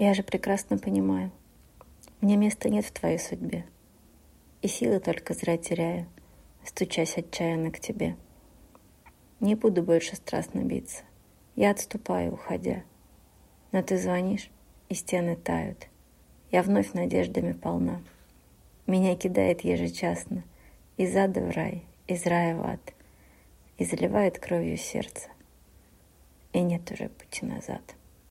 Я же прекрасно понимаю, мне места нет в твоей судьбе, и силы только зря теряю, стучась отчаянно к тебе. Не буду больше страстно биться, я отступаю, уходя. Но ты звонишь, и стены тают. Я вновь надеждами полна. Меня кидает ежечасно из ада в рай, из рая в ад, и заливает кровью сердце. И нет уже пути назад.